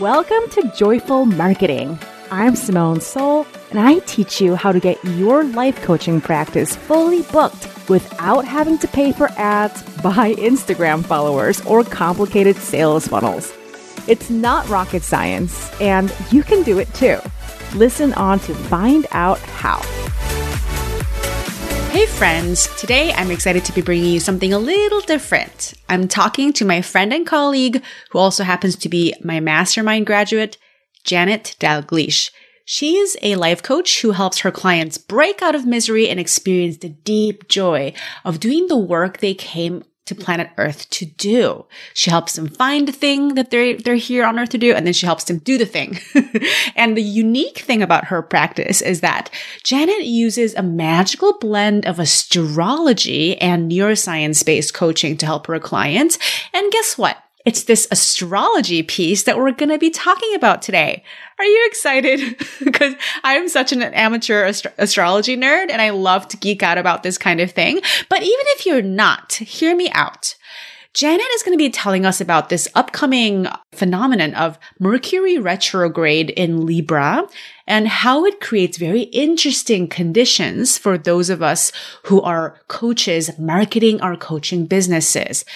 Welcome to Joyful Marketing. I'm Simone Seol, and I teach you how to get your life coaching practice fully booked without having to pay for ads, buy Instagram followers, or complicated sales funnels. It's not rocket science, and you can do it too. Listen on to find out how. Hey, friends. Today I'm excited to be bringing you something a little different. I'm talking to my friend and colleague, who also happens to be my mastermind graduate, Janet Dalgleish. She is a life coach who helps her clients break out of misery and experience the deep joy of doing the work they came to planet Earth to do. She helps them find the thing that they're, they're here on Earth to do, and then she helps them do the thing. and the unique thing about her practice is that Janet uses a magical blend of astrology and neuroscience based coaching to help her clients. And guess what? It's this astrology piece that we're going to be talking about today. Are you excited? because I'm such an amateur ast- astrology nerd and I love to geek out about this kind of thing. But even if you're not, hear me out. Janet is going to be telling us about this upcoming phenomenon of Mercury retrograde in Libra and how it creates very interesting conditions for those of us who are coaches marketing our coaching businesses.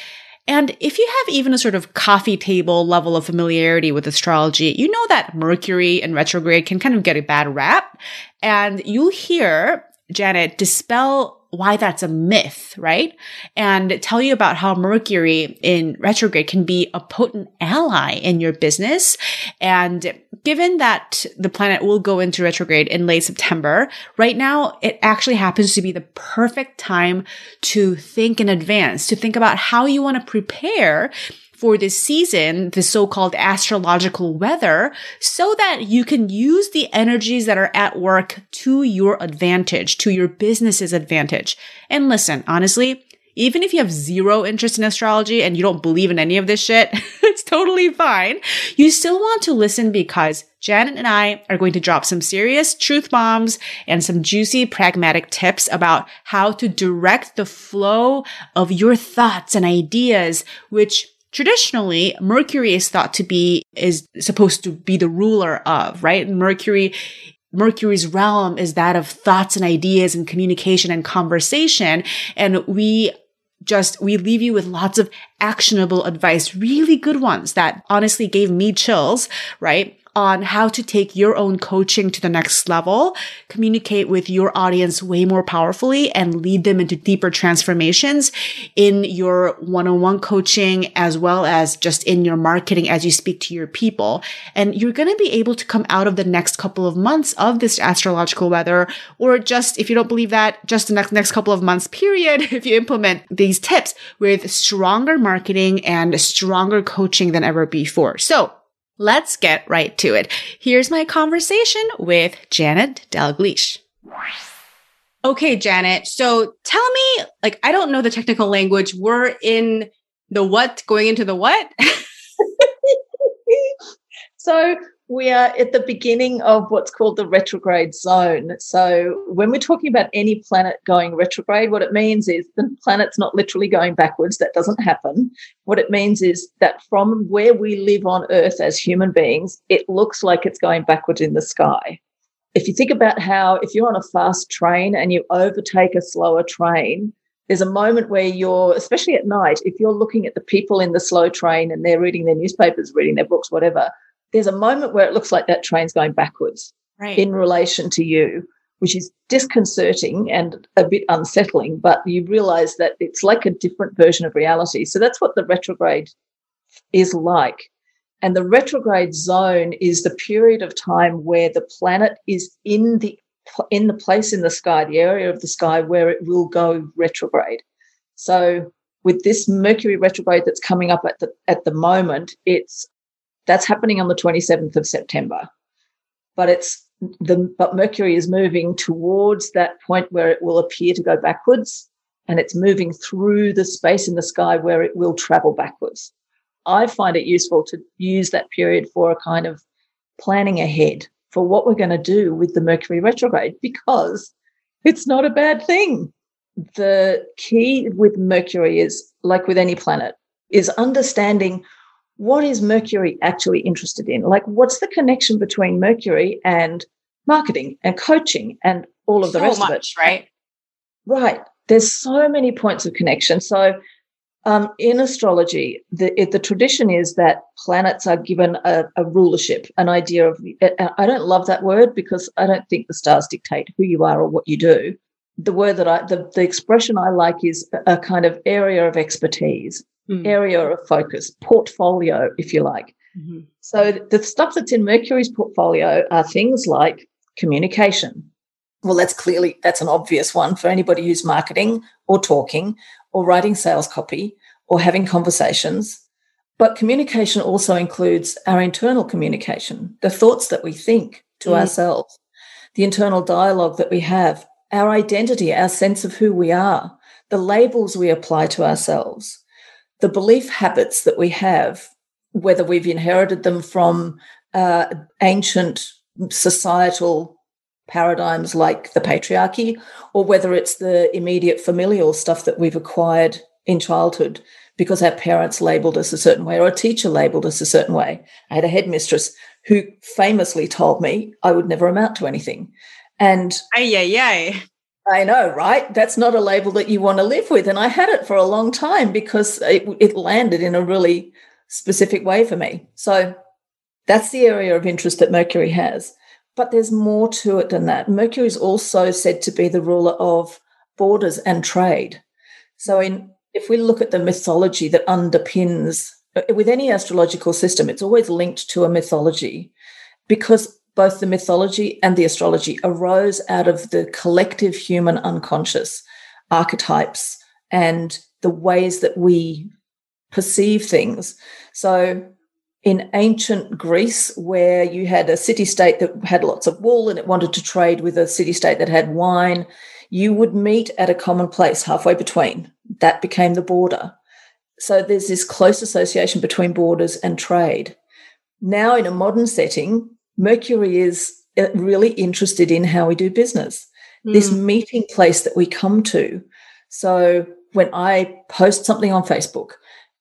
And if you have even a sort of coffee table level of familiarity with astrology, you know that Mercury and retrograde can kind of get a bad rap. And you'll hear Janet dispel why that's a myth, right? And tell you about how Mercury in retrograde can be a potent ally in your business. And given that the planet will go into retrograde in late September, right now it actually happens to be the perfect time to think in advance, to think about how you want to prepare for this season, the so-called astrological weather, so that you can use the energies that are at work to your advantage, to your business's advantage. And listen, honestly, even if you have zero interest in astrology and you don't believe in any of this shit, it's totally fine. You still want to listen because Janet and I are going to drop some serious truth bombs and some juicy pragmatic tips about how to direct the flow of your thoughts and ideas, which traditionally mercury is thought to be is supposed to be the ruler of right? Mercury mercury's realm is that of thoughts and ideas and communication and conversation. And we just we leave you with lots of actionable advice really good ones that honestly gave me chills right on how to take your own coaching to the next level, communicate with your audience way more powerfully and lead them into deeper transformations in your one-on-one coaching as well as just in your marketing as you speak to your people. And you're going to be able to come out of the next couple of months of this astrological weather or just if you don't believe that, just the next next couple of months period if you implement these tips with stronger marketing and stronger coaching than ever before. So Let's get right to it. Here's my conversation with Janet Dalgleish. Okay, Janet. So tell me, like, I don't know the technical language. We're in the what going into the what? so we are at the beginning of what's called the retrograde zone. So, when we're talking about any planet going retrograde, what it means is the planet's not literally going backwards. That doesn't happen. What it means is that from where we live on Earth as human beings, it looks like it's going backwards in the sky. If you think about how, if you're on a fast train and you overtake a slower train, there's a moment where you're, especially at night, if you're looking at the people in the slow train and they're reading their newspapers, reading their books, whatever, there's a moment where it looks like that train's going backwards right. in relation to you, which is disconcerting and a bit unsettling, but you realize that it's like a different version of reality. So that's what the retrograde is like. And the retrograde zone is the period of time where the planet is in the in the place in the sky, the area of the sky where it will go retrograde. So with this Mercury retrograde that's coming up at the at the moment, it's that's happening on the 27th of September. But it's the but Mercury is moving towards that point where it will appear to go backwards and it's moving through the space in the sky where it will travel backwards. I find it useful to use that period for a kind of planning ahead for what we're going to do with the Mercury retrograde because it's not a bad thing. The key with Mercury is like with any planet is understanding what is Mercury actually interested in? Like, what's the connection between Mercury and marketing and coaching and all of the so rest much, of it? right? Right. There's so many points of connection. So, um, in astrology, the, it, the tradition is that planets are given a, a rulership, an idea of. I don't love that word because I don't think the stars dictate who you are or what you do. The word that I, the, the expression I like is a kind of area of expertise mm. area of focus, portfolio, if you like. Mm-hmm. So the stuff that's in Mercury's portfolio are things like communication. Well, that's clearly that's an obvious one for anybody who's marketing or talking or writing sales copy or having conversations. But communication also includes our internal communication, the thoughts that we think to mm. ourselves, the internal dialogue that we have, our identity, our sense of who we are, the labels we apply to ourselves the belief habits that we have, whether we've inherited them from uh, ancient societal paradigms like the patriarchy, or whether it's the immediate familial stuff that we've acquired in childhood because our parents labeled us a certain way or a teacher labeled us a certain way. I had a headmistress who famously told me I would never amount to anything. And ay, ay, ay. I know, right? That's not a label that you want to live with. And I had it for a long time because it, it, landed in a really specific way for me. So that's the area of interest that Mercury has. But there's more to it than that. Mercury is also said to be the ruler of borders and trade. So in if we look at the mythology that underpins with any astrological system, it's always linked to a mythology because both the mythology and the astrology arose out of the collective human unconscious archetypes and the ways that we perceive things. So, in ancient Greece, where you had a city state that had lots of wool and it wanted to trade with a city state that had wine, you would meet at a common place halfway between. That became the border. So, there's this close association between borders and trade. Now, in a modern setting, Mercury is uh, really interested in how we do business, mm. this meeting place that we come to. So when I post something on Facebook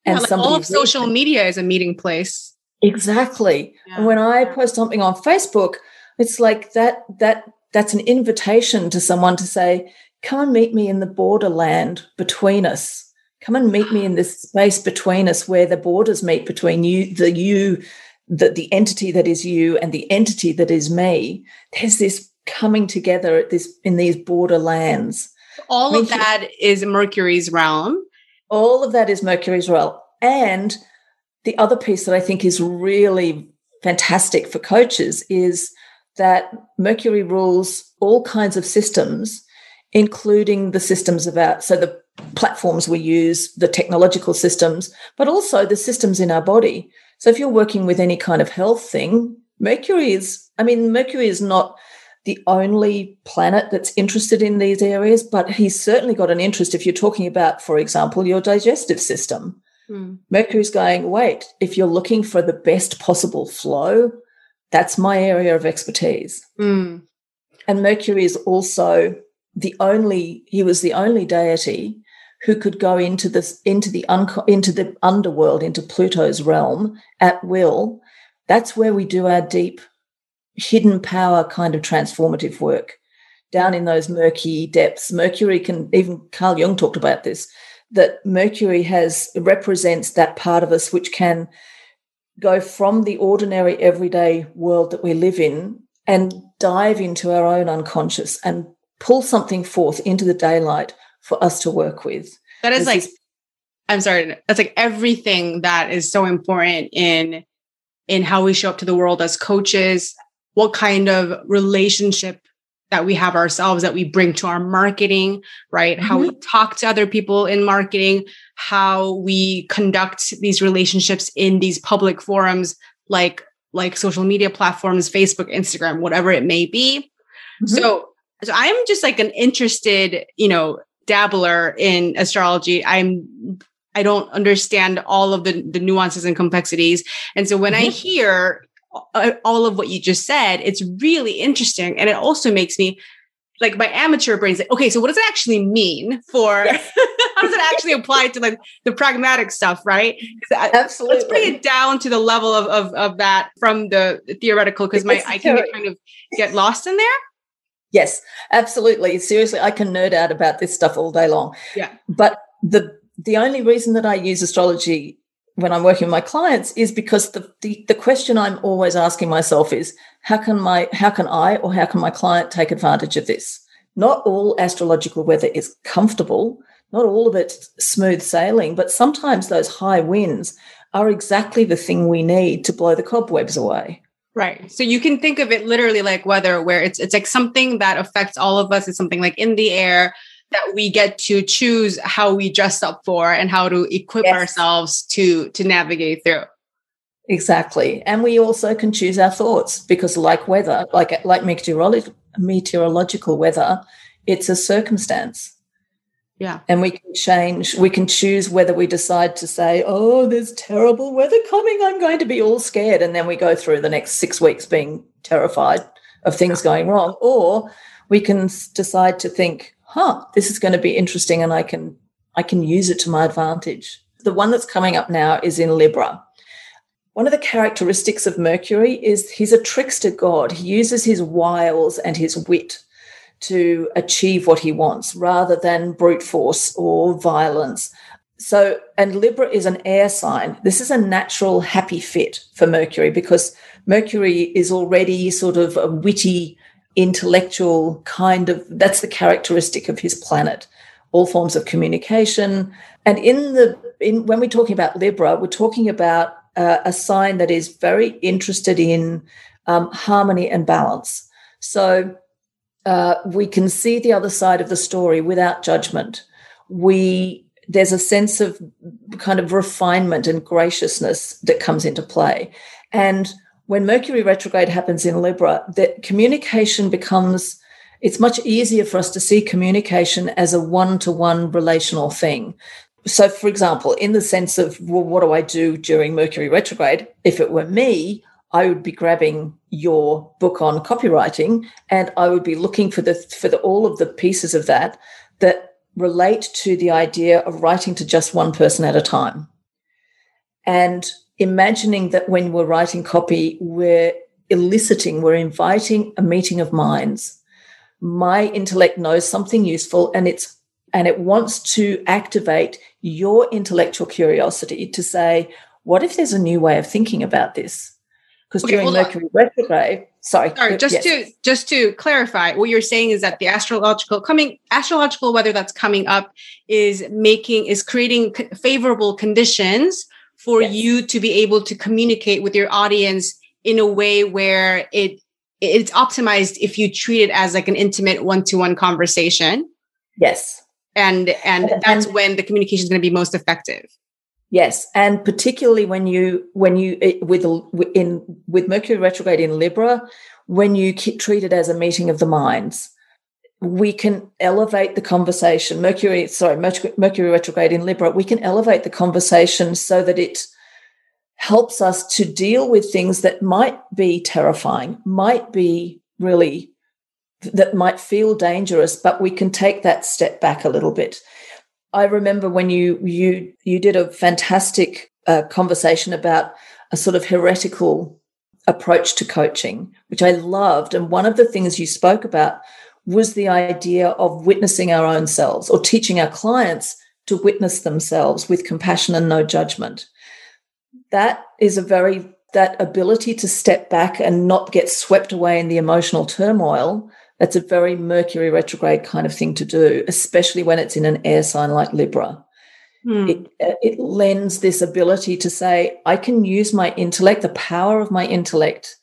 and yeah, like all of social media is a meeting place. Exactly. Yeah. And when I post something on Facebook, it's like that that that's an invitation to someone to say, come and meet me in the borderland between us. Come and meet me in this space between us where the borders meet between you, the you the, the entity that is you and the entity that is me, there's this coming together at this in these borderlands. All I of that is Mercury's realm. All of that is Mercury's realm. And the other piece that I think is really fantastic for coaches is that Mercury rules all kinds of systems, including the systems of our, so the platforms we use, the technological systems, but also the systems in our body. So if you're working with any kind of health thing, Mercury is, I mean, Mercury is not the only planet that's interested in these areas, but he's certainly got an interest if you're talking about, for example, your digestive system. Mm. Mercury's going, wait, if you're looking for the best possible flow, that's my area of expertise. Mm. And Mercury is also the only, he was the only deity who could go into this into the un- into the underworld into Pluto's realm at will that's where we do our deep hidden power kind of transformative work. Down in those murky depths mercury can even carl jung talked about this that mercury has represents that part of us which can go from the ordinary everyday world that we live in and dive into our own unconscious and pull something forth into the daylight for us to work with. That is this like, is- I'm sorry, that's like everything that is so important in in how we show up to the world as coaches, what kind of relationship that we have ourselves that we bring to our marketing, right? Mm-hmm. How we mm-hmm. talk to other people in marketing, how we conduct these relationships in these public forums like like social media platforms, Facebook, Instagram, whatever it may be. Mm-hmm. So so I'm just like an interested, you know, dabbler in astrology. I'm I don't understand all of the, the nuances and complexities. And so when mm-hmm. I hear all of what you just said, it's really interesting. And it also makes me like my amateur brain's like, okay, so what does it actually mean for how does it actually apply to like the pragmatic stuff, right? Absolutely. Let's bring it down to the level of of, of that from the theoretical because my I can kind of get lost in there. Yes, absolutely. Seriously, I can nerd out about this stuff all day long. Yeah. But the the only reason that I use astrology when I'm working with my clients is because the, the, the question I'm always asking myself is how can my how can I or how can my client take advantage of this? Not all astrological weather is comfortable, not all of it smooth sailing, but sometimes those high winds are exactly the thing we need to blow the cobwebs away. Right. So you can think of it literally like weather, where it's it's like something that affects all of us. It's something like in the air that we get to choose how we dress up for and how to equip yes. ourselves to to navigate through. Exactly. And we also can choose our thoughts because like weather, like like meteorological meteorological weather, it's a circumstance. Yeah. And we can change, we can choose whether we decide to say, oh, there's terrible weather coming. I'm going to be all scared. And then we go through the next six weeks being terrified of things going wrong. Or we can decide to think, huh, this is going to be interesting and I can I can use it to my advantage. The one that's coming up now is in Libra. One of the characteristics of Mercury is he's a trickster god. He uses his wiles and his wit to achieve what he wants rather than brute force or violence. So, and Libra is an air sign. This is a natural happy fit for Mercury because Mercury is already sort of a witty, intellectual kind of that's the characteristic of his planet all forms of communication and in the in when we're talking about libra we're talking about uh, a sign that is very interested in um, harmony and balance so uh, we can see the other side of the story without judgment we there's a sense of kind of refinement and graciousness that comes into play and when Mercury retrograde happens in Libra, that communication becomes it's much easier for us to see communication as a one-to-one relational thing. So, for example, in the sense of, well, what do I do during Mercury retrograde? If it were me, I would be grabbing your book on copywriting and I would be looking for the for the, all of the pieces of that that relate to the idea of writing to just one person at a time. And imagining that when we're writing copy, we're eliciting, we're inviting a meeting of minds. My intellect knows something useful and it's and it wants to activate your intellectual curiosity to say, what if there's a new way of thinking about this? Because okay, during Mercury on. retrograde, sorry, sorry, just yes. to just to clarify, what you're saying is that the astrological coming astrological weather that's coming up is making is creating favorable conditions for yes. you to be able to communicate with your audience in a way where it it's optimized if you treat it as like an intimate one-to-one conversation yes and and, and that's when the communication is going to be most effective yes and particularly when you when you eh, with in with mercury retrograde in libra when you treat it as a meeting of the minds we can elevate the conversation. Mercury, sorry, Mercury retrograde in Libra, we can elevate the conversation so that it helps us to deal with things that might be terrifying, might be really, that might feel dangerous, but we can take that step back a little bit. I remember when you you you did a fantastic uh, conversation about a sort of heretical approach to coaching, which I loved. And one of the things you spoke about was the idea of witnessing our own selves or teaching our clients to witness themselves with compassion and no judgment. That is a very, that ability to step back and not get swept away in the emotional turmoil. That's a very Mercury retrograde kind of thing to do, especially when it's in an air sign like Libra. Hmm. It, it lends this ability to say, I can use my intellect, the power of my intellect,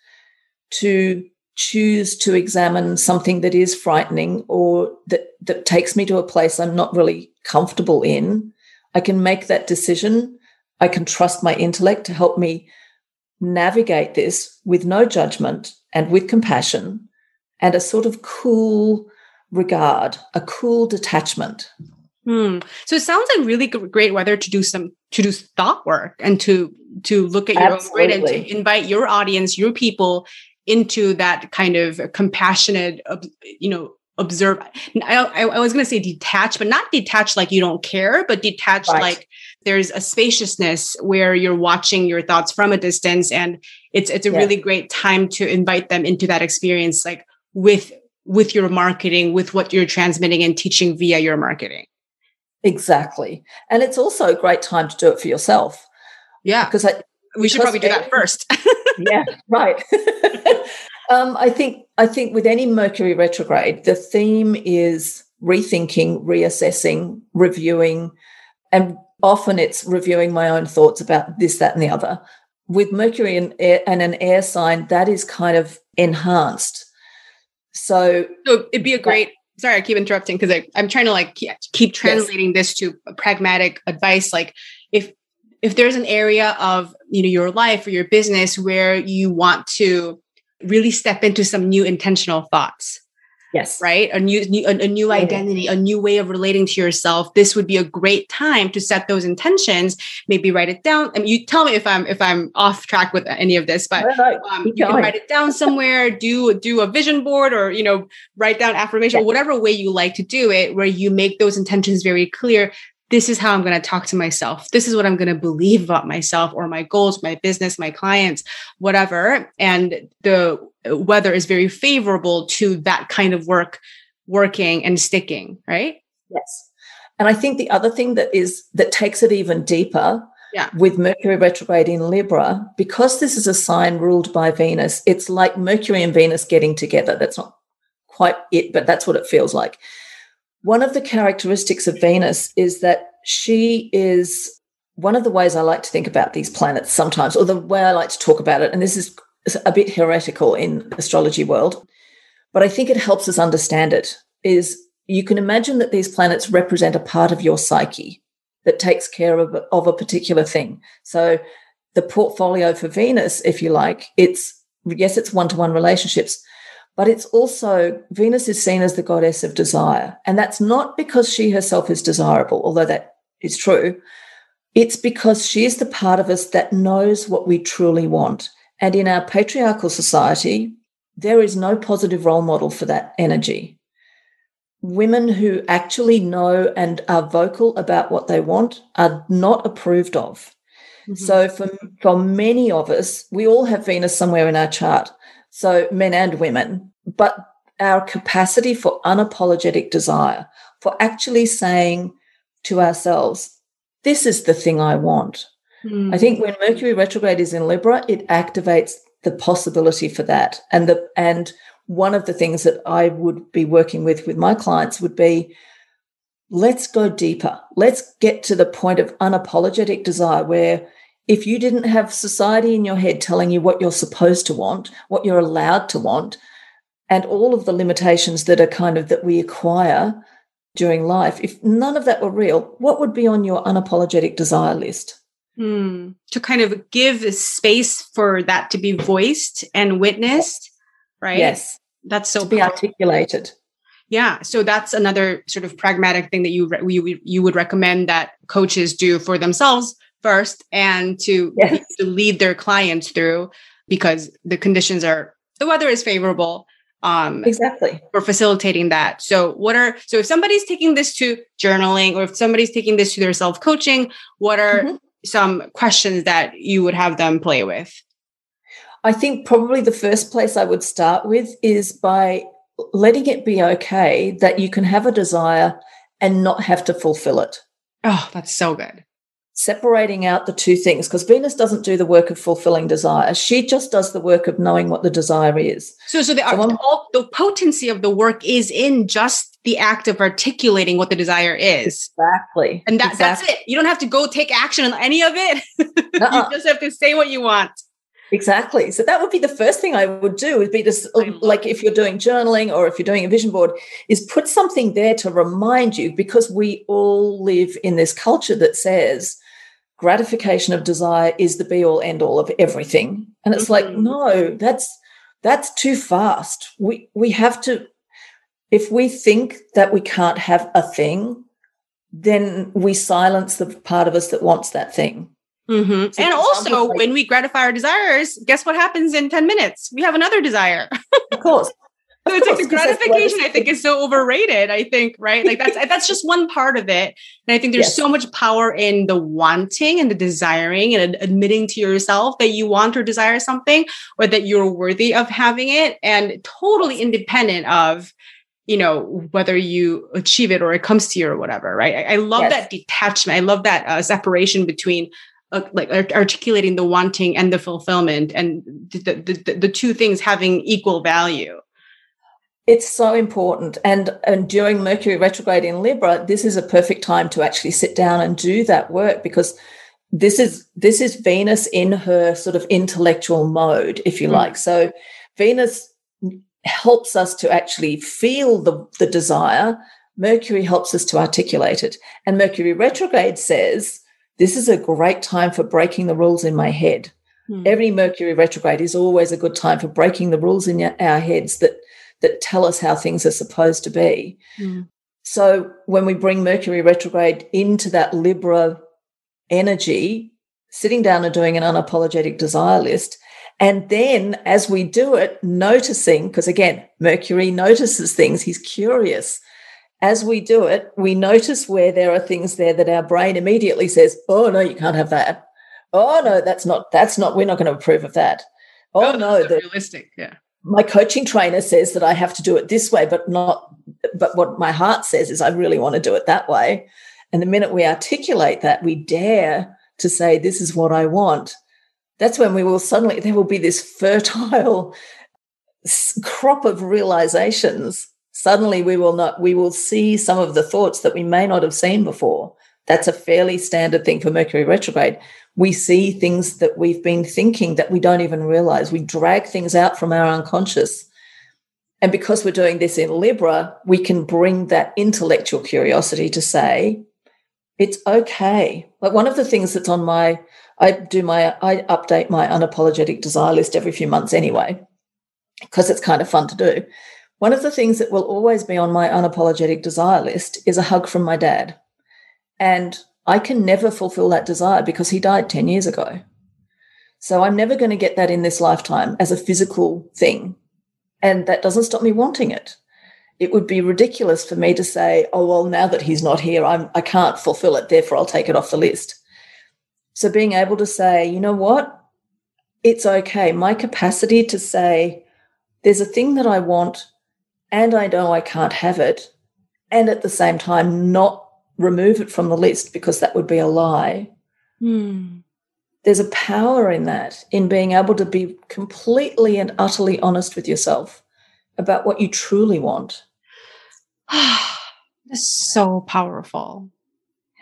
to choose to examine something that is frightening or that that takes me to a place I'm not really comfortable in, I can make that decision. I can trust my intellect to help me navigate this with no judgment and with compassion and a sort of cool regard, a cool detachment. Hmm. So it sounds like really great weather to do some to do thought work and to to look at your Absolutely. own brain and to invite your audience, your people into that kind of compassionate, you know, observe. I, I, I was going to say detach, but not detach like you don't care, but detach right. like there's a spaciousness where you're watching your thoughts from a distance, and it's it's a yeah. really great time to invite them into that experience, like with with your marketing, with what you're transmitting and teaching via your marketing. Exactly, and it's also a great time to do it for yourself. Yeah, because I, we should probably do that first. yeah, right. um, I think I think with any Mercury retrograde, the theme is rethinking, reassessing, reviewing, and often it's reviewing my own thoughts about this, that, and the other. With Mercury and, air, and an air sign, that is kind of enhanced. So, so it'd be a uh, great. That, sorry, I keep interrupting because I'm trying to like keep translating yes. this to pragmatic advice. Like, if if there's an area of you know your life or your business where you want to really step into some new intentional thoughts yes. Right? A new, new a, new identity a new way of relating to yourself. This would be a great time to set those intentions maybe write it down. I mean, you tell me if i'm if i'm off track with any of this but um, you can write it down somewhere do do a vision board or you know write down affirmation yes. whatever way you like to do it where you make those intentions very clear. This is how I'm going to talk to myself. This is what I'm going to believe about myself or my goals, my business, my clients, whatever. And the weather is very favorable to that kind of work working and sticking, right? Yes. And I think the other thing that is that takes it even deeper yeah. with Mercury retrograde in Libra, because this is a sign ruled by Venus, it's like Mercury and Venus getting together. That's not quite it, but that's what it feels like. One of the characteristics of Venus is that she is one of the ways I like to think about these planets sometimes, or the way I like to talk about it, and this is a bit heretical in astrology world, but I think it helps us understand it, is you can imagine that these planets represent a part of your psyche that takes care of, of a particular thing. So the portfolio for Venus, if you like, it's yes, it's one-to-one relationships, but it's also Venus is seen as the goddess of desire. And that's not because she herself is desirable, although that is true. It's because she is the part of us that knows what we truly want. And in our patriarchal society, there is no positive role model for that energy. Women who actually know and are vocal about what they want are not approved of. Mm-hmm. So, for, for many of us, we all have Venus somewhere in our chart so men and women, but our capacity for unapologetic desire, for actually saying to ourselves, this is the thing I want. Mm. I think when Mercury retrograde is in Libra, it activates the possibility for that. And the and one of the things that I would be working with with my clients would be let's go deeper. Let's get to the point of unapologetic desire where if you didn't have society in your head telling you what you're supposed to want, what you're allowed to want, and all of the limitations that are kind of that we acquire during life, if none of that were real, what would be on your unapologetic desire list? Hmm. To kind of give space for that to be voiced and witnessed, right? Yes. That's so to be powerful. articulated. Yeah, so that's another sort of pragmatic thing that you re- you you would recommend that coaches do for themselves first and to, yes. to lead their clients through because the conditions are the weather is favorable um exactly for facilitating that so what are so if somebody's taking this to journaling or if somebody's taking this to their self coaching what are mm-hmm. Some questions that you would have them play with? I think probably the first place i would start with is by letting it be okay that you can have a desire and not have to fulfill it. Oh that's so good separating out the two things because Venus doesn't do the work of fulfilling desire. She just does the work of knowing what the desire is. So, so the, so the potency of the work is in just the act of articulating what the desire is. Exactly. And that, exactly. that's it. You don't have to go take action on any of it. Uh-uh. you just have to say what you want. Exactly. So that would be the first thing I would do would be just like if you're doing journaling or if you're doing a vision board is put something there to remind you because we all live in this culture that says gratification of desire is the be all end all of everything. And it's mm-hmm. like, no, that's that's too fast. We we have to if we think that we can't have a thing, then we silence the part of us that wants that thing. Mm-hmm. So and also, when we gratify our desires, guess what happens in 10 minutes? We have another desire. of course. So it's like the gratification i think is so overrated i think right? Like that's that's just one part of it. And i think there's yes. so much power in the wanting and the desiring and admitting to yourself that you want or desire something or that you're worthy of having it and totally independent of you know whether you achieve it or it comes to you or whatever right? I, I love yes. that detachment. I love that uh, separation between uh, like articulating the wanting and the fulfillment and the, the, the two things having equal value it's so important. And, and during Mercury retrograde in Libra, this is a perfect time to actually sit down and do that work because this is this is Venus in her sort of intellectual mode, if you mm. like. So Venus helps us to actually feel the, the desire. Mercury helps us to articulate it. And Mercury retrograde says, this is a great time for breaking the rules in my head. Mm. Every Mercury retrograde is always a good time for breaking the rules in our heads that that tell us how things are supposed to be. Mm. So when we bring Mercury retrograde into that Libra energy, sitting down and doing an unapologetic desire list, and then as we do it, noticing, because again, Mercury notices things, he's curious. As we do it, we notice where there are things there that our brain immediately says, Oh no, you can't have that. Oh no, that's not, that's not, we're not going to approve of that. Oh, no, the, realistic. Yeah my coaching trainer says that I have to do it this way, but not, but what my heart says is I really want to do it that way. And the minute we articulate that, we dare to say, this is what I want. That's when we will suddenly, there will be this fertile crop of realizations. Suddenly we will not, we will see some of the thoughts that we may not have seen before. That's a fairly standard thing for Mercury retrograde we see things that we've been thinking that we don't even realize. We drag things out from our unconscious. And because we're doing this in Libra, we can bring that intellectual curiosity to say, it's okay. Like one of the things that's on my, I do my, I update my unapologetic desire list every few months anyway, because it's kind of fun to do. One of the things that will always be on my unapologetic desire list is a hug from my dad. And I can never fulfill that desire because he died 10 years ago. So I'm never going to get that in this lifetime as a physical thing. And that doesn't stop me wanting it. It would be ridiculous for me to say, oh, well, now that he's not here, I'm, I can't fulfill it. Therefore, I'll take it off the list. So being able to say, you know what? It's okay. My capacity to say, there's a thing that I want and I know I can't have it. And at the same time, not remove it from the list because that would be a lie. Mm. There's a power in that, in being able to be completely and utterly honest with yourself about what you truly want. That's so powerful.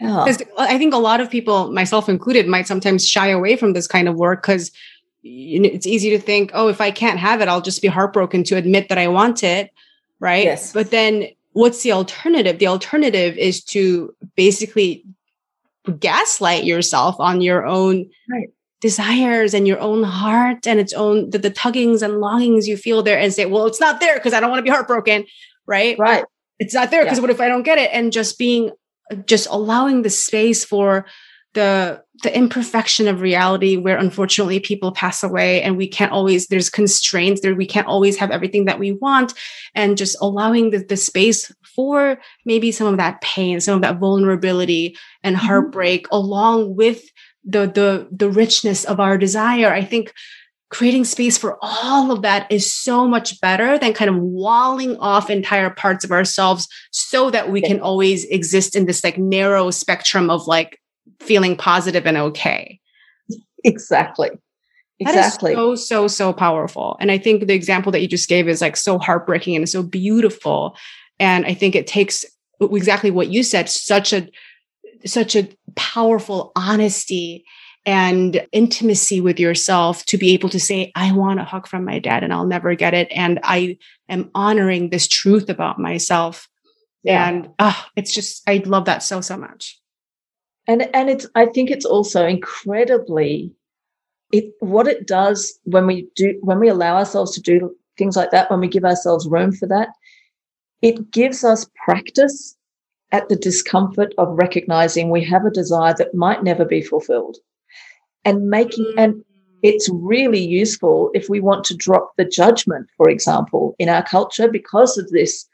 Yeah. Because I think a lot of people, myself included, might sometimes shy away from this kind of work because it's easy to think, oh, if I can't have it, I'll just be heartbroken to admit that I want it. Right. Yes. But then what's the alternative? The alternative is to basically gaslight yourself on your own right. desires and your own heart and its own the, the tuggings and longings you feel there and say, well, it's not there because I don't want to be heartbroken. Right. Right. It's not there because yeah. what if I don't get it? And just being just allowing the space for the the imperfection of reality where unfortunately people pass away and we can't always there's constraints there we can't always have everything that we want and just allowing the, the space for maybe some of that pain some of that vulnerability and mm-hmm. heartbreak mm-hmm. along with the the the richness of our desire i think creating space for all of that is so much better than kind of walling off entire parts of ourselves so that we can always exist in this like narrow spectrum of like feeling positive and okay. Exactly. Exactly. so, so, so powerful. And I think the example that you just gave is like so heartbreaking and so beautiful. And I think it takes exactly what you said, such a such a powerful honesty and intimacy with yourself to be able to say, I want a hug from my dad and I'll never get it. And I am honoring this truth about myself. Yeah. And uh, it's just, I love that so, so much and and it's i think it's also incredibly it what it does when we do when we allow ourselves to do things like that when we give ourselves room for that it gives us practice at the discomfort of recognizing we have a desire that might never be fulfilled and making mm. and it's really useful if we want to drop the judgment, for example, in our culture because of this.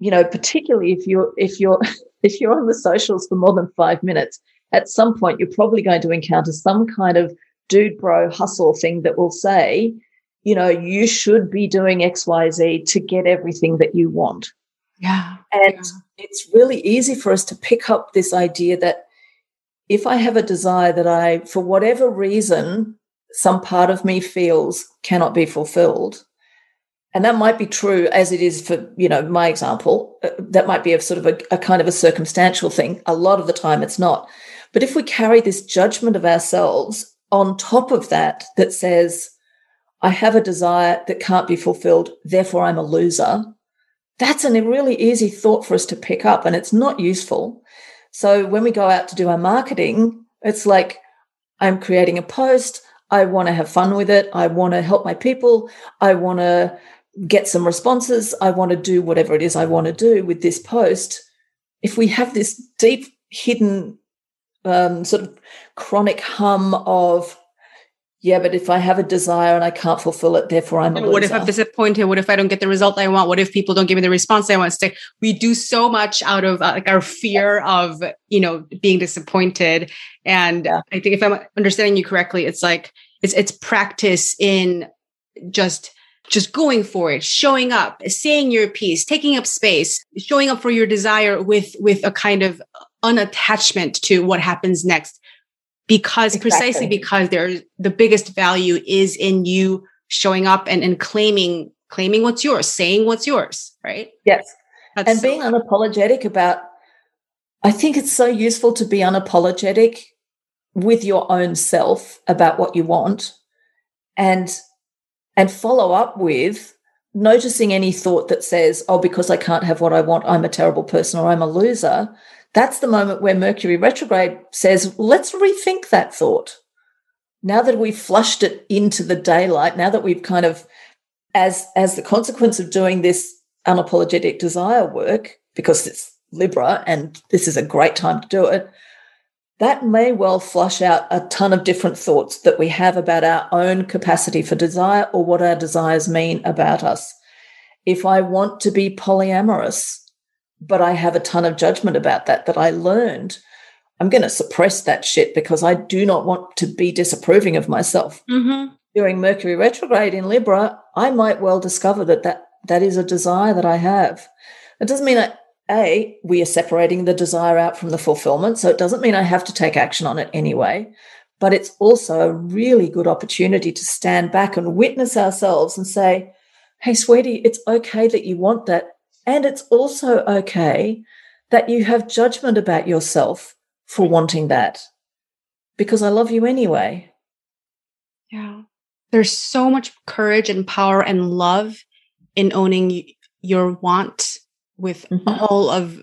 You know, particularly if you're if you're if you're on the socials for more than five minutes, at some point you're probably going to encounter some kind of dude bro hustle thing that will say, you know, you should be doing XYZ to get everything that you want. Yeah. And yeah. it's really easy for us to pick up this idea that if I have a desire that I, for whatever reason, some part of me feels cannot be fulfilled, and that might be true as it is for you know my example uh, that might be a sort of a, a, kind of a circumstantial thing a lot of the time it's not but if we carry this judgment of ourselves on top of that that says i have a desire that can't be fulfilled therefore i'm a loser that's a really easy thought for us to pick up and it's not useful so when we go out to do our marketing it's like i'm creating a post I want to have fun with it. I want to help my people. I want to get some responses. I want to do whatever it is I want to do with this post. If we have this deep, hidden, um, sort of chronic hum of, yeah, but if I have a desire and I can't fulfill it, therefore I'm a loser. What if I'm disappointed? What if I don't get the result I want? What if people don't give me the response I want? To stick? We do so much out of uh, like our fear of, you know, being disappointed. And yeah. I think if I'm understanding you correctly, it's like it's it's practice in just just going for it showing up saying your piece taking up space showing up for your desire with with a kind of unattachment to what happens next. Because exactly. precisely because there's the biggest value is in you showing up and, and claiming claiming what's yours saying what's yours right? Yes. That's and so being unapologetic about i think it's so useful to be unapologetic with your own self about what you want and and follow up with noticing any thought that says, oh, because I can't have what I want, I'm a terrible person or I'm a loser. That's the moment where Mercury retrograde says, let's rethink that thought. Now that we've flushed it into the daylight, now that we've kind of, as, as the consequence of doing this unapologetic desire work, because it's Libra and this is a great time to do it, that may well flush out a ton of different thoughts that we have about our own capacity for desire or what our desires mean about us. If I want to be polyamorous, but I have a ton of judgment about that that I learned, I'm going to suppress that shit because I do not want to be disapproving of myself. Mm-hmm. During Mercury retrograde in Libra, I might well discover that that, that is a desire that I have. It doesn't mean I a, we are separating the desire out from the fulfillment. So it doesn't mean I have to take action on it anyway, but it's also a really good opportunity to stand back and witness ourselves and say, hey, sweetie, it's okay that you want that. And it's also okay that you have judgment about yourself for wanting that because I love you anyway. Yeah. There's so much courage and power and love in owning your want with mm-hmm. all of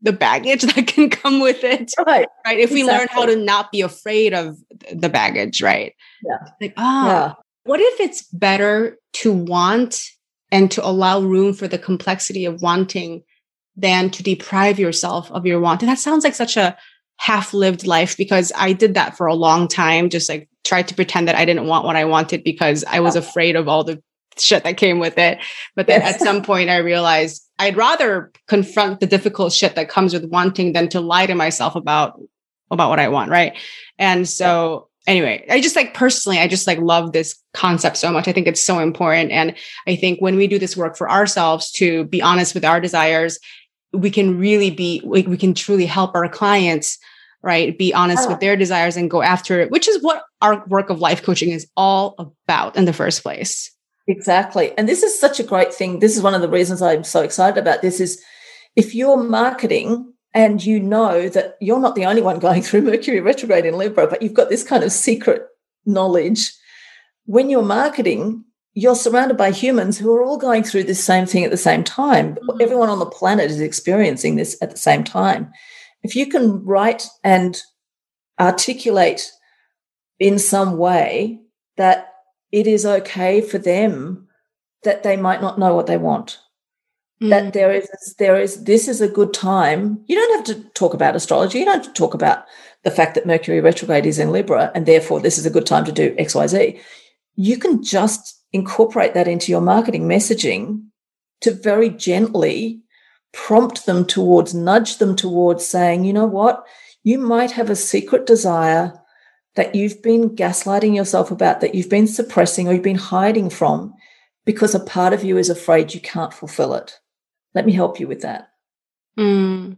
the baggage that can come with it. Right. Right. If we learn how to not be afraid of the baggage, right? Yeah. Like, ah, yeah. what if it's better to want and to allow room for the complexity of wanting than to deprive yourself of your want? And that sounds like such a half lived life because I did that for a long time, just like tried to pretend that I didn't want what I wanted because I was afraid of all the shit that came with it. But then yes. at some point I realized I'd rather confront the difficult shit that comes with wanting than to lie to myself about about what I want, right? And so anyway, I just like personally, I just like love this concept so much. I think it's so important. And I think when we do this work for ourselves to be honest with our desires, we can really be, we, we can truly help our clients, right? Be honest with oh. their desires and go after it, which is what our work of life coaching is all about in the first place. Exactly. And this is such a great thing. This is one of the reasons I'm so excited about this is if you're marketing and you know that you're not the only one going through Mercury retrograde in Libra, but you've got this kind of secret knowledge, when you're marketing, you're surrounded by humans who are all going through this same thing at the same time. Mm-hmm. Everyone on the planet is experiencing this at the same time. If you can write and articulate in some way that it is okay for them that they might not know what they want. mm. that there is there is this is a good time. You don't have to talk about astrology. You don't have to talk about the fact that Mercury retrograde is in Libra and therefore this is a good time to do XYZ. You can just incorporate that into your marketing messaging to very gently prompt them towards, nudge them towards saying, you know what, you might have a secret desire that you've been gaslighting yourself about, that you've been suppressing or you've been hiding from because a part of you is afraid you can't fulfill it. Let me help you with that. Mm.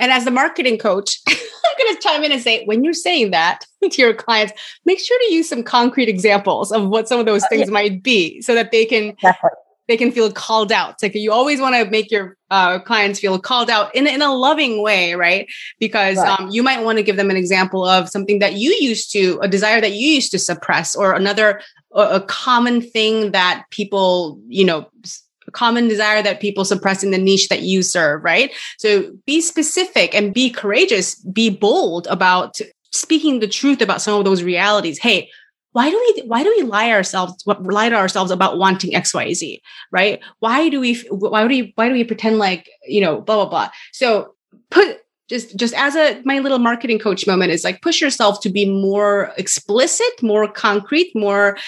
And as the marketing coach, I'm going to chime in and say, when you're saying that to your clients, make sure to use some concrete examples of what some of those uh, things uh, yeah. might be so that they can exactly they can feel called out. It's like you always want to make your uh, clients feel called out in, in a loving way, right? Because right. Um, you might want to give them an example of something that you used to, a desire that you used to suppress, or another, a, a common thing that people, you know, a common desire that people suppress in the niche that you serve, right? So be specific and be courageous, be bold about speaking the truth about some of those realities. Hey, why do we why do we lie ourselves lie to ourselves about wanting xyz right? Why do we why do we why do we pretend like you know blah blah blah? So put just just as a my little marketing coach moment is like push yourself to be more explicit more concrete more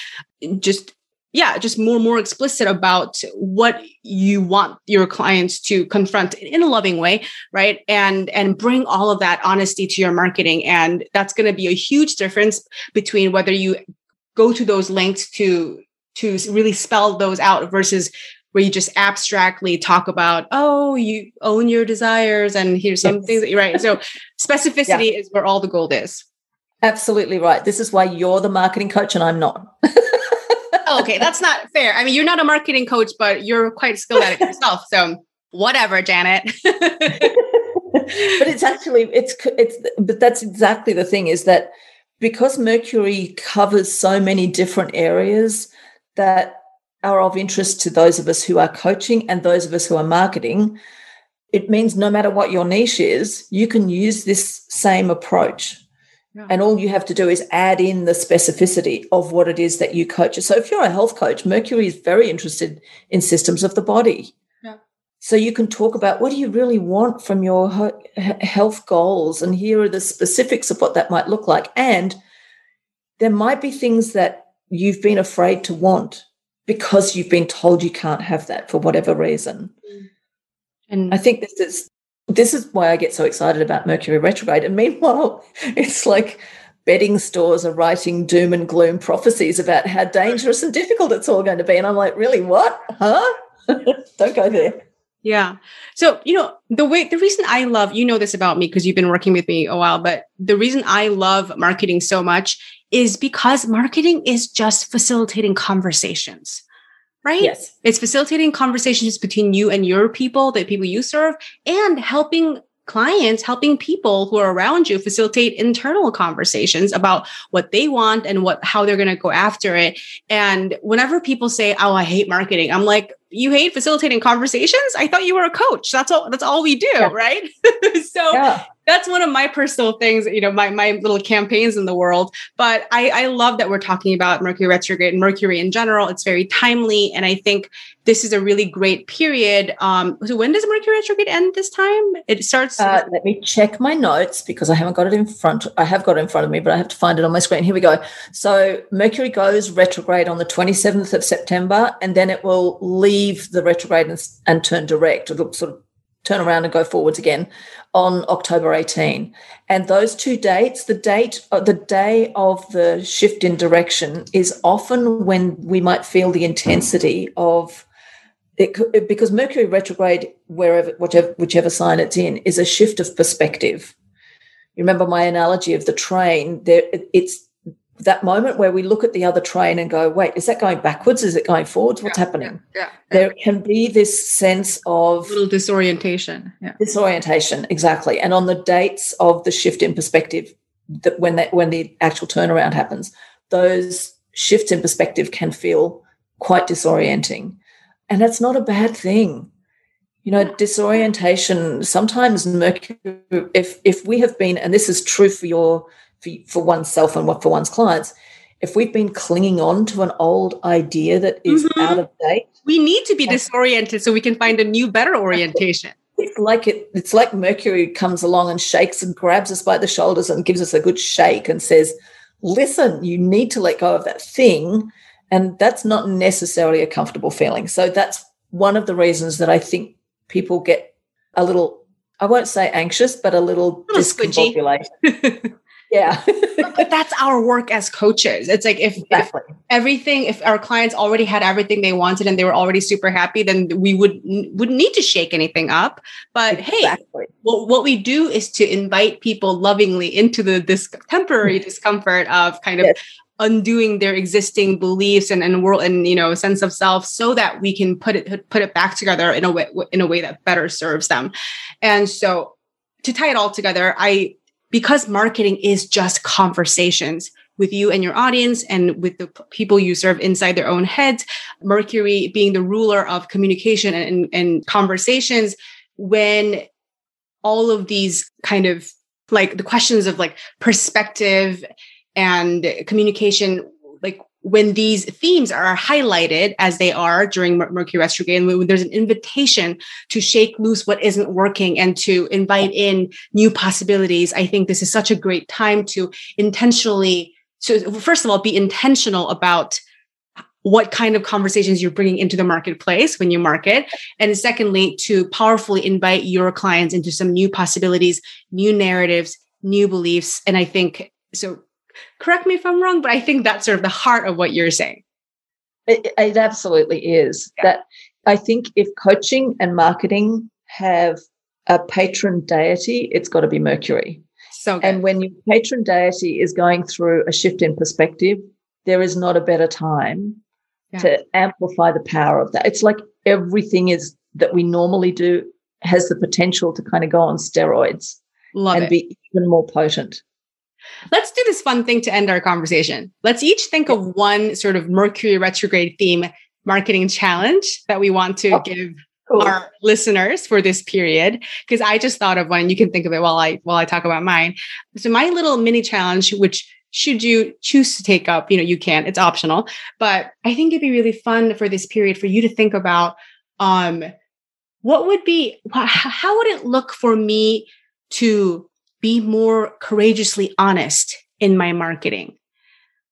just yeah just more more explicit about what you want your clients to confront in a loving way right? And and bring all of that honesty to your marketing. And that's going to be a huge difference between whether you go to those links to to really spell those out versus where you just abstractly talk about oh you own your desires and here's some yes. things that you're right? So specificity yeah. is where all the gold is. Absolutely right. This is why you're the marketing coach and i'm not Oh, okay, that's not fair. I mean, you're not a marketing coach, but you're quite skilled at it yourself. So whatever, Janet. but it's actually it's it's but that's exactly the thing is that because Mercury covers so many different areas that are of interest to those of us who are coaching and those of us who are marketing, it means no matter what your niche is, you can use this same approach. Yeah. And all you have to do is add in the specificity of what it is that you coach. So if you're a health coach, Mercury is very interested in systems of the body. Yeah. So you can talk about what do you really want from your health goals and here are the specifics of what that might look like and there might be things that you've been afraid to want because you've been told you can't have that for whatever reason. Mm. And I think this is this is why I get so excited about Mercury retrograde. And meanwhile, it's like betting stores are writing doom and gloom prophecies about how dangerous and difficult it's all going to be. And I'm like, really, what? Huh? Don't go there. Yeah. So, you know, the way, the reason I love, you know this about me because you've been working with me a while, but the reason I love marketing so much is because marketing is just facilitating conversations right? Yes. It's facilitating conversations between you and your people, the people you serve, and helping clients, helping people who are around you facilitate internal conversations about what they want and what how they're going to go after it. And whenever people say, "Oh, I hate marketing," I'm like, "You hate facilitating conversations? I thought you were a coach. That's all that's all we do, yeah. right?" so yeah that's one of my personal things, you know, my, my little campaigns in the world. But I, I love that we're talking about Mercury retrograde and Mercury in general. It's very timely. And I think this is a really great period. Um, so when does Mercury retrograde end this time? It starts. Uh, let me check my notes because I haven't got it in front. I have got it in front of me, but I have to find it on my screen. Here we go. So Mercury goes retrograde on the 27th of September, and then it will leave the retrograde and, and turn direct. It'll sort of turn around and go forwards again on October 18. And those two dates, the date, uh, the day of the shift in direction is often when we might feel the intensity of it, because Mercury retrograde, wherever, whichever, whichever sign it's in, is a shift of perspective. You remember my analogy of the train? There, it's that moment where we look at the other train and go, wait, is that going backwards? Is it going forwards? What's yeah, happening? Yeah, yeah, There can be this sense of a little disorientation. Yeah. Disorientation, exactly. And on the dates of the shift in perspective, that when that when the actual turnaround happens, those shifts in perspective can feel quite disorienting. And that's not a bad thing. You know, disorientation, sometimes Mercury, if if we have been, and this is true for your for, for oneself and for one's clients, if we've been clinging on to an old idea that is mm-hmm. out of date, we need to be disoriented so we can find a new, better orientation. It's like it, it's like Mercury comes along and shakes and grabs us by the shoulders and gives us a good shake and says, "Listen, you need to let go of that thing," and that's not necessarily a comfortable feeling. So that's one of the reasons that I think people get a little I won't say anxious, but a little, a little discombobulated. Yeah. but that's our work as coaches. It's like if, exactly. if, everything, if our clients already had everything they wanted and they were already super happy, then we would wouldn't need to shake anything up. But exactly. hey, well, what we do is to invite people lovingly into the this temporary discomfort of kind of yes. undoing their existing beliefs and, and world and you know sense of self so that we can put it put it back together in a way in a way that better serves them. And so to tie it all together, I because marketing is just conversations with you and your audience and with the people you serve inside their own heads. Mercury being the ruler of communication and, and conversations when all of these kind of like the questions of like perspective and communication when these themes are highlighted as they are during Mercury retrograde, and when there's an invitation to shake loose what isn't working and to invite in new possibilities, I think this is such a great time to intentionally, so first of all, be intentional about what kind of conversations you're bringing into the marketplace when you market. And secondly, to powerfully invite your clients into some new possibilities, new narratives, new beliefs. And I think so correct me if I'm wrong, but I think that's sort of the heart of what you're saying. It, it absolutely is. Yeah. That I think if coaching and marketing have a patron deity, it's got to be Mercury. So and when your patron deity is going through a shift in perspective, there is not a better time yeah. to amplify the power of that. It's like everything is that we normally do has the potential to kind of go on steroids Love and it. be even more potent. Let's do this fun thing to end our conversation. Let's each think of one sort of Mercury retrograde theme marketing challenge that we want to oh, give cool. our listeners for this period. Because I just thought of one. You can think of it while I while I talk about mine. So my little mini challenge, which should you choose to take up, you know, you can. It's optional. But I think it'd be really fun for this period for you to think about um what would be how would it look for me to be more courageously honest in my marketing.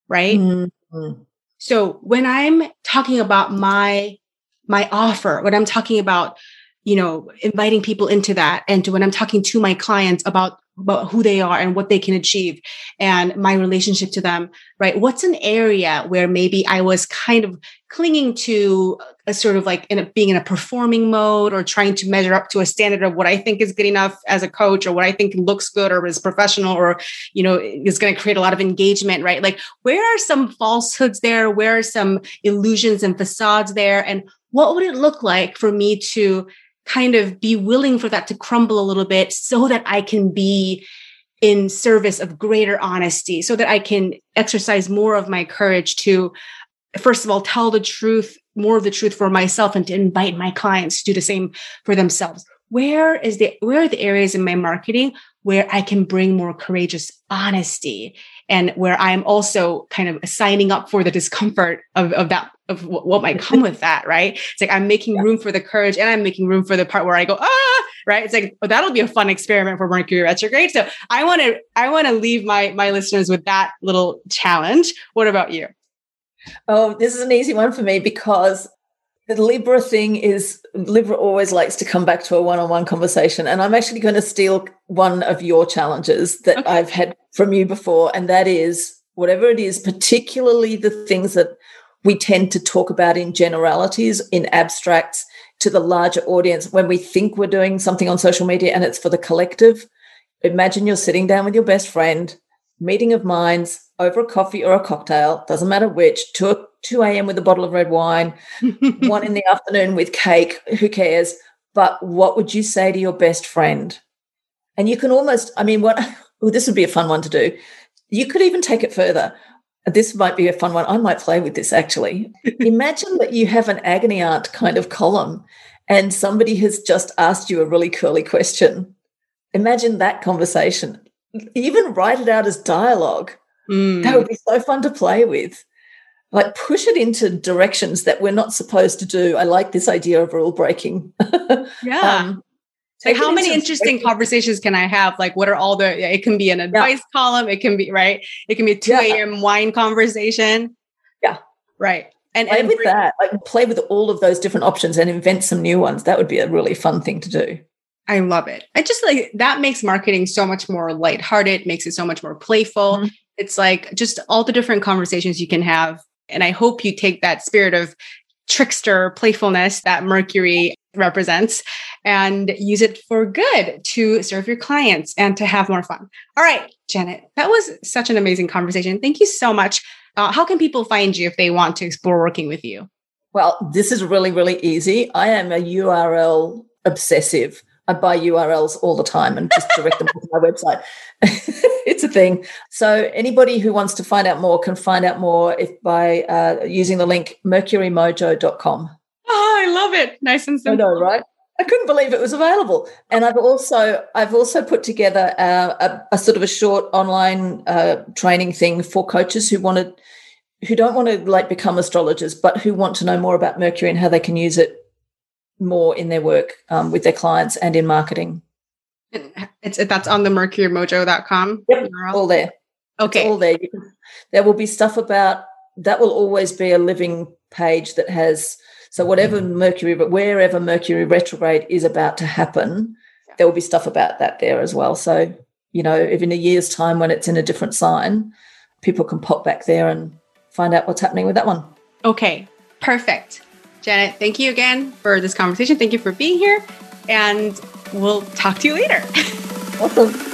Right. Mm-hmm. So when I'm talking about my, my offer, when I'm talking about, you know, inviting people into that and when I'm talking to my clients about about who they are and what they can achieve and my relationship to them, right? What's an area where maybe I was kind of clinging to a sort of like in a, being in a performing mode or trying to measure up to a standard of what I think is good enough as a coach or what I think looks good or is professional or, you know, is going to create a lot of engagement, right? Like where are some falsehoods there? Where are some illusions and facades there? And what would it look like for me to kind of be willing for that to crumble a little bit so that I can be in service of greater honesty, so that I can exercise more of my courage to, first of all, tell the truth, more of the truth for myself and to invite my clients to do the same for themselves. Where is the, where are the areas in my marketing where I can bring more courageous honesty and where I'm also kind of signing up for the discomfort of, of that of what might come with that, right? It's like I'm making room for the courage and I'm making room for the part where I go, ah, right? It's like oh, that'll be a fun experiment for Mercury retrograde. So I want to I want to leave my my listeners with that little challenge. What about you? Oh, this is an easy one for me because the Libra thing is Libra always likes to come back to a one-on-one conversation, and I'm actually going to steal one of your challenges that okay. I've had from you before, and that is whatever it is, particularly the things that we tend to talk about in generalities, in abstracts to the larger audience when we think we're doing something on social media and it's for the collective. Imagine you're sitting down with your best friend, meeting of minds over a coffee or a cocktail, doesn't matter which, 2, 2 a.m. with a bottle of red wine, one in the afternoon with cake, who cares? But what would you say to your best friend? And you can almost, I mean, what, oh, this would be a fun one to do. You could even take it further. This might be a fun one. I might play with this actually. Imagine that you have an agony aunt kind of column and somebody has just asked you a really curly question. Imagine that conversation. Even write it out as dialogue. Mm. That would be so fun to play with. Like push it into directions that we're not supposed to do. I like this idea of rule breaking. yeah. Um, like how many interesting conversations can I have? Like what are all the it can be an advice yeah. column, it can be right, it can be a 2 a.m. Yeah. wine conversation. Yeah. Right. And, play and with bring- that. Like play with all of those different options and invent some new ones. That would be a really fun thing to do. I love it. I just like that makes marketing so much more lighthearted, makes it so much more playful. Mm-hmm. It's like just all the different conversations you can have. And I hope you take that spirit of trickster playfulness that Mercury represents and use it for good to serve your clients and to have more fun. All right, Janet, that was such an amazing conversation. Thank you so much. Uh, how can people find you if they want to explore working with you? Well, this is really, really easy. I am a URL obsessive. I buy URLs all the time and just direct them to my website. it's a thing. So anybody who wants to find out more can find out more if by uh, using the link mercurymojo.com. Oh, I love it. Nice and simple. I know, right? I couldn't believe it was available. And I've also I've also put together uh, a, a, sort of a short online uh, training thing for coaches who wanted who don't want to like become astrologers, but who want to know more about Mercury and how they can use it more in their work um, with their clients and in marketing. It's that's on the mercurymojo.com. Yep, all there. Okay, it's all there. Can, there will be stuff about that. Will always be a living page that has so whatever Mercury, but wherever Mercury retrograde is about to happen, there will be stuff about that there as well. So you know, if in a year's time when it's in a different sign, people can pop back there and find out what's happening with that one. Okay, perfect. Janet, thank you again for this conversation. Thank you for being here. And we'll talk to you later. Awesome.